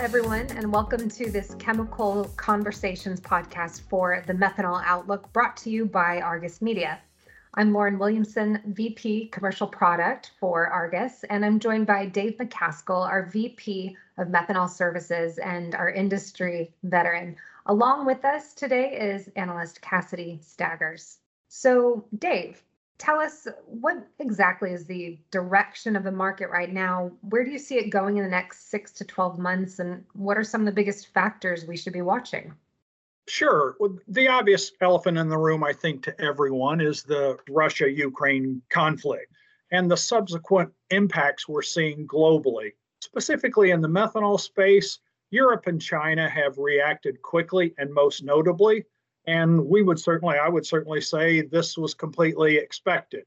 everyone, and welcome to this Chemical Conversations podcast for the Methanol Outlook brought to you by Argus Media. I'm Lauren Williamson, VP Commercial Product for Argus, and I'm joined by Dave McCaskill, our VP of Methanol Services and our industry veteran. Along with us today is analyst Cassidy Staggers. So, Dave, tell us what exactly is the direction of the market right now? Where do you see it going in the next six to 12 months? And what are some of the biggest factors we should be watching? Sure. Well, the obvious elephant in the room, I think, to everyone is the Russia Ukraine conflict and the subsequent impacts we're seeing globally. Specifically in the methanol space, Europe and China have reacted quickly and most notably and we would certainly, I would certainly say this was completely expected.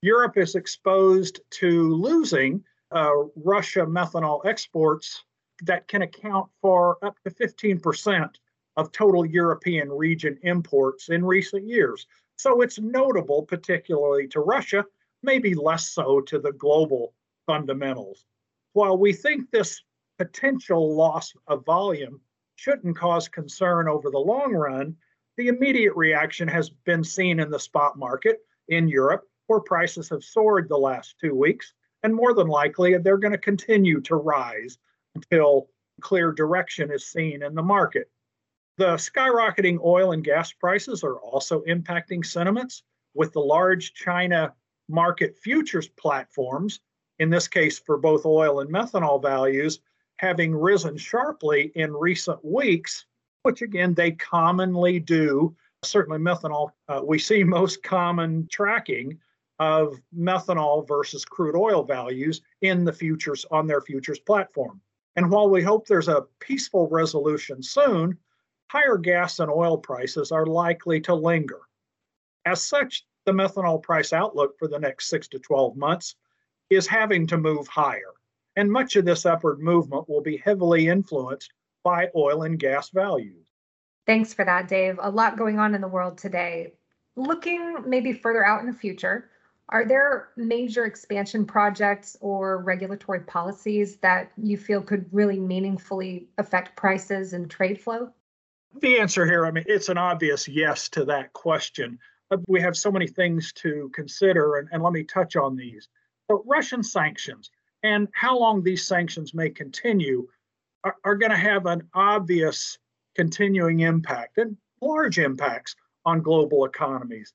Europe is exposed to losing uh, Russia methanol exports that can account for up to 15% of total European region imports in recent years. So it's notable, particularly to Russia, maybe less so to the global fundamentals. While we think this potential loss of volume shouldn't cause concern over the long run, the immediate reaction has been seen in the spot market in Europe, where prices have soared the last two weeks, and more than likely they're going to continue to rise until clear direction is seen in the market. The skyrocketing oil and gas prices are also impacting sentiments, with the large China market futures platforms, in this case for both oil and methanol values, having risen sharply in recent weeks which again they commonly do. Certainly, methanol, uh, we see most common tracking of methanol versus crude oil values in the futures on their futures platform. And while we hope there's a peaceful resolution soon, higher gas and oil prices are likely to linger. As such, the methanol price outlook for the next six to 12 months is having to move higher. And much of this upward movement will be heavily influenced by oil and gas values. Thanks for that, Dave. A lot going on in the world today. Looking maybe further out in the future, are there major expansion projects or regulatory policies that you feel could really meaningfully affect prices and trade flow? The answer here, I mean, it's an obvious yes to that question. Uh, we have so many things to consider, and, and let me touch on these. So, Russian sanctions and how long these sanctions may continue are, are going to have an obvious continuing impact and large impacts on global economies.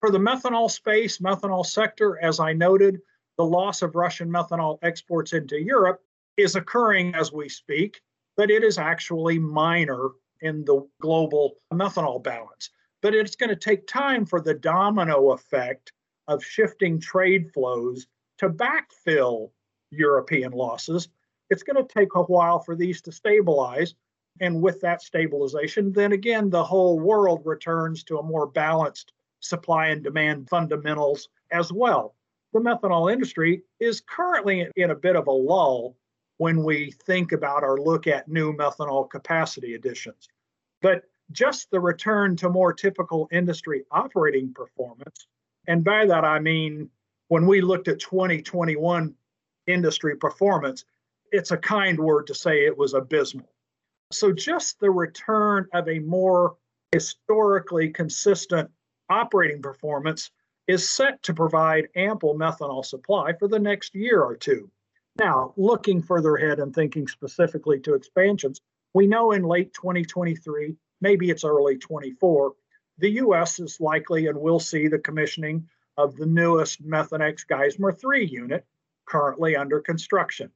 For the methanol space, methanol sector, as I noted, the loss of Russian methanol exports into Europe is occurring as we speak, but it is actually minor in the global methanol balance. But it's going to take time for the domino effect of shifting trade flows to backfill European losses it's going to take a while for these to stabilize. And with that stabilization, then again, the whole world returns to a more balanced supply and demand fundamentals as well. The methanol industry is currently in a bit of a lull when we think about our look at new methanol capacity additions. But just the return to more typical industry operating performance, and by that I mean when we looked at 2021 industry performance, it's a kind word to say it was abysmal. So just the return of a more historically consistent operating performance is set to provide ample methanol supply for the next year or two. Now, looking further ahead and thinking specifically to expansions, we know in late 2023, maybe it's early 24, the US is likely and will see the commissioning of the newest Methanex Geismar 3 unit currently under construction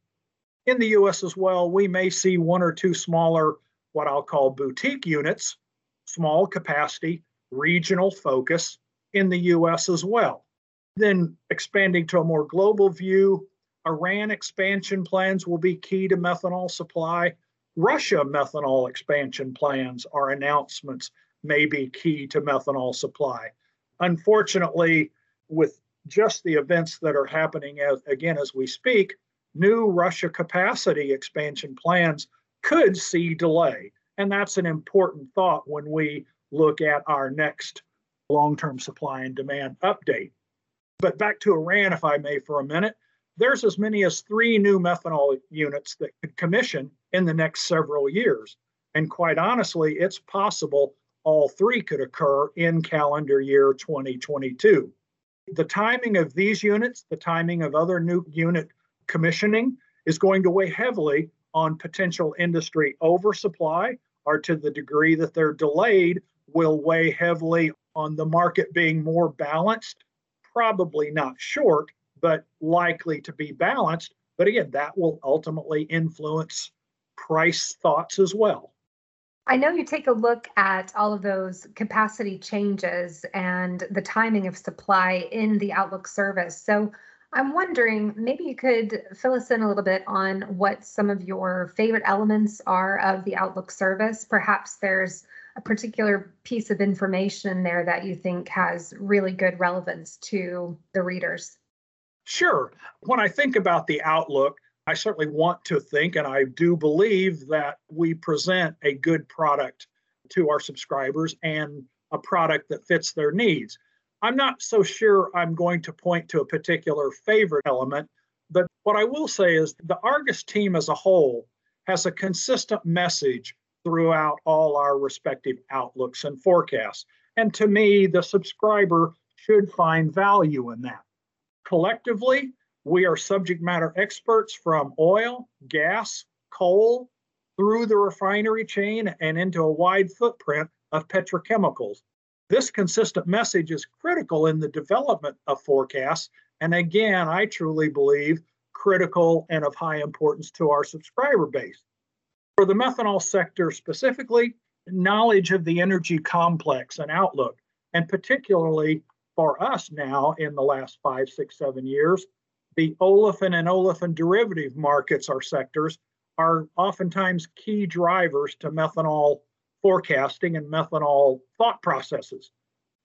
in the US as well, we may see one or two smaller, what I'll call boutique units, small capacity, regional focus in the US as well. Then expanding to a more global view, Iran expansion plans will be key to methanol supply. Russia methanol expansion plans or announcements may be key to methanol supply. Unfortunately, with just the events that are happening as again as we speak, new Russia capacity expansion plans could see delay. And that's an important thought when we look at our next long term supply and demand update. But back to Iran, if I may, for a minute, there's as many as three new methanol units that could commission in the next several years. And quite honestly, it's possible all three could occur in calendar year 2022. The timing of these units, the timing of other new unit commissioning is going to weigh heavily on potential industry oversupply, or to the degree that they're delayed, will weigh heavily on the market being more balanced. Probably not short, but likely to be balanced. But again, that will ultimately influence price thoughts as well. I know you take a look at all of those capacity changes and the timing of supply in the Outlook service. So I'm wondering, maybe you could fill us in a little bit on what some of your favorite elements are of the Outlook service. Perhaps there's a particular piece of information there that you think has really good relevance to the readers. Sure. When I think about the Outlook, I certainly want to think, and I do believe that we present a good product to our subscribers and a product that fits their needs. I'm not so sure I'm going to point to a particular favorite element, but what I will say is the Argus team as a whole has a consistent message throughout all our respective outlooks and forecasts. And to me, the subscriber should find value in that. Collectively, we are subject matter experts from oil, gas, coal, through the refinery chain and into a wide footprint of petrochemicals. This consistent message is critical in the development of forecasts. And again, I truly believe critical and of high importance to our subscriber base. For the methanol sector specifically, knowledge of the energy complex and outlook, and particularly for us now in the last five, six, seven years, the olefin and olefin derivative markets or sectors are oftentimes key drivers to methanol forecasting and methanol thought processes.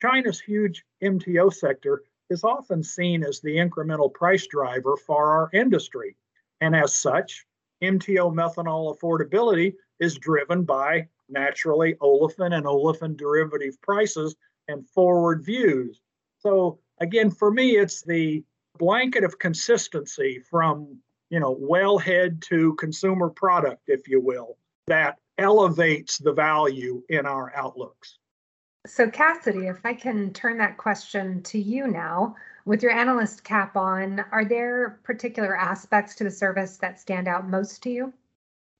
China's huge MTO sector is often seen as the incremental price driver for our industry. And as such, MTO methanol affordability is driven by naturally olefin and olefin derivative prices and forward views. So again, for me, it's the blanket of consistency from you know wellhead to consumer product if you will that elevates the value in our outlooks so cassidy if i can turn that question to you now with your analyst cap on are there particular aspects to the service that stand out most to you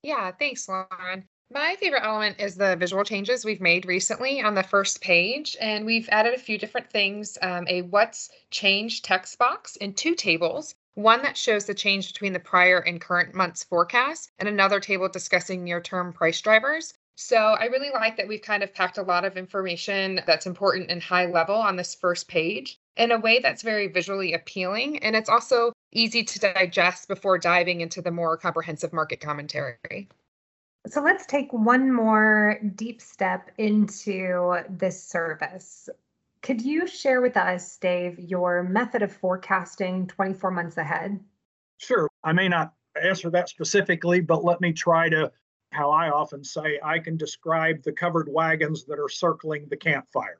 yeah thanks lauren my favorite element is the visual changes we've made recently on the first page, and we've added a few different things um, a what's changed text box in two tables. One that shows the change between the prior and current month's forecast, and another table discussing near term price drivers. So I really like that we've kind of packed a lot of information that's important and high level on this first page in a way that's very visually appealing. And it's also easy to digest before diving into the more comprehensive market commentary. So let's take one more deep step into this service. Could you share with us, Dave, your method of forecasting 24 months ahead? Sure. I may not answer that specifically, but let me try to, how I often say, I can describe the covered wagons that are circling the campfire.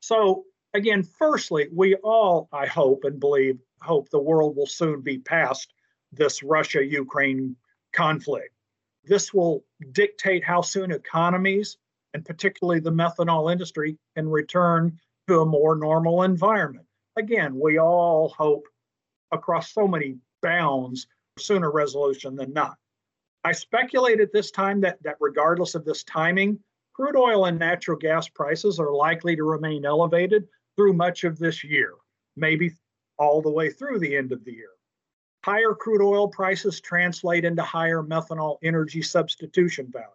So, again, firstly, we all, I hope and believe, hope the world will soon be past this Russia Ukraine conflict. This will dictate how soon economies, and particularly the methanol industry, can return to a more normal environment. Again, we all hope across so many bounds sooner resolution than not. I speculate at this time that, that regardless of this timing, crude oil and natural gas prices are likely to remain elevated through much of this year, maybe all the way through the end of the year. Higher crude oil prices translate into higher methanol energy substitution values.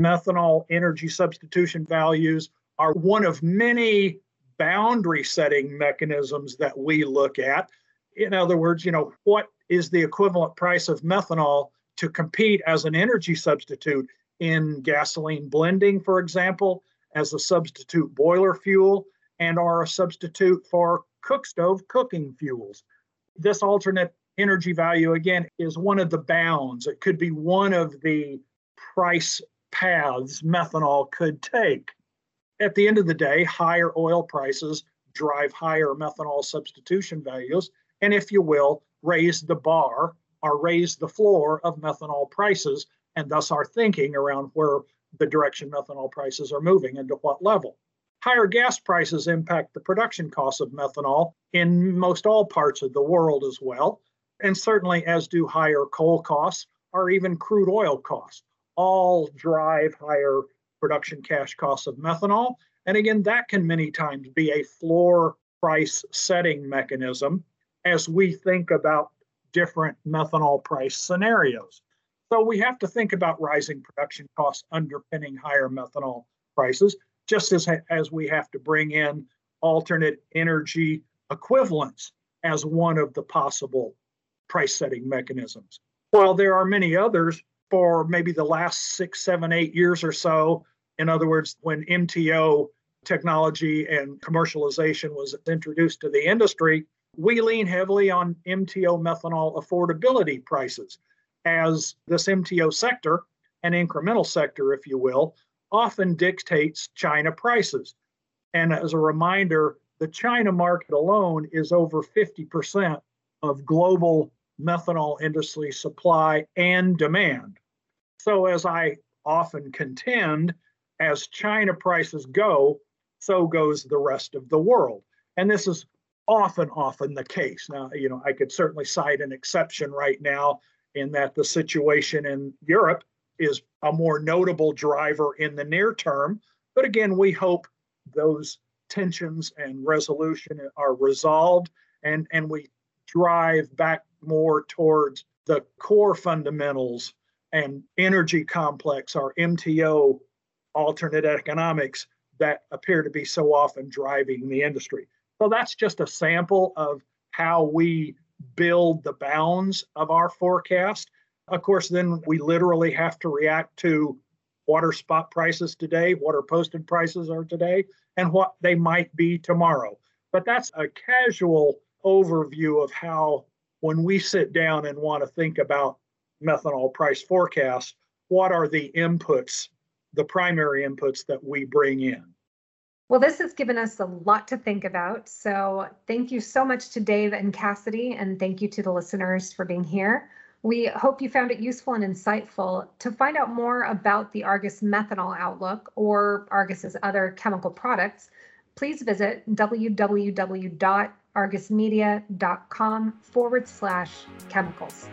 Methanol energy substitution values are one of many boundary setting mechanisms that we look at. In other words, you know, what is the equivalent price of methanol to compete as an energy substitute in gasoline blending, for example, as a substitute boiler fuel and are a substitute for cook stove cooking fuels. This alternate energy value, again, is one of the bounds. It could be one of the price paths methanol could take. At the end of the day, higher oil prices drive higher methanol substitution values, and if you will, raise the bar or raise the floor of methanol prices and thus our thinking around where the direction methanol prices are moving and to what level. Higher gas prices impact the production costs of methanol in most all parts of the world as well, and certainly as do higher coal costs or even crude oil costs. All drive higher production cash costs of methanol. And again, that can many times be a floor price setting mechanism as we think about different methanol price scenarios. So we have to think about rising production costs underpinning higher methanol prices, just as, as we have to bring in alternate energy equivalents as one of the possible price setting mechanisms. While there are many others for maybe the last six, seven, eight years or so, in other words, when MTO technology and commercialization was introduced to the industry, we lean heavily on MTO methanol affordability prices as this MTO sector, an incremental sector, if you will, often dictates China prices. And as a reminder, the China market alone is over 50% of global methanol industry supply and demand. So, as I often contend, as China prices go, so goes the rest of the world. And this is often, often the case. Now, you know, I could certainly cite an exception right now in that the situation in Europe is a more notable driver in the near term. But again, we hope those tensions and resolution are resolved and, and we drive back more towards the core fundamentals and energy complex, our MTO alternate economics that appear to be so often driving the industry. So that's just a sample of how we build the bounds of our forecast. Of course, then we literally have to react to what are spot prices today, what are posted prices are today, and what they might be tomorrow. But that's a casual overview of how, when we sit down and want to think about methanol price forecasts, what are the inputs, the primary inputs that we bring in? Well, this has given us a lot to think about. So, thank you so much to Dave and Cassidy, and thank you to the listeners for being here. We hope you found it useful and insightful. To find out more about the Argus methanol outlook or Argus's other chemical products, please visit www.argusmedia.com forward slash chemicals.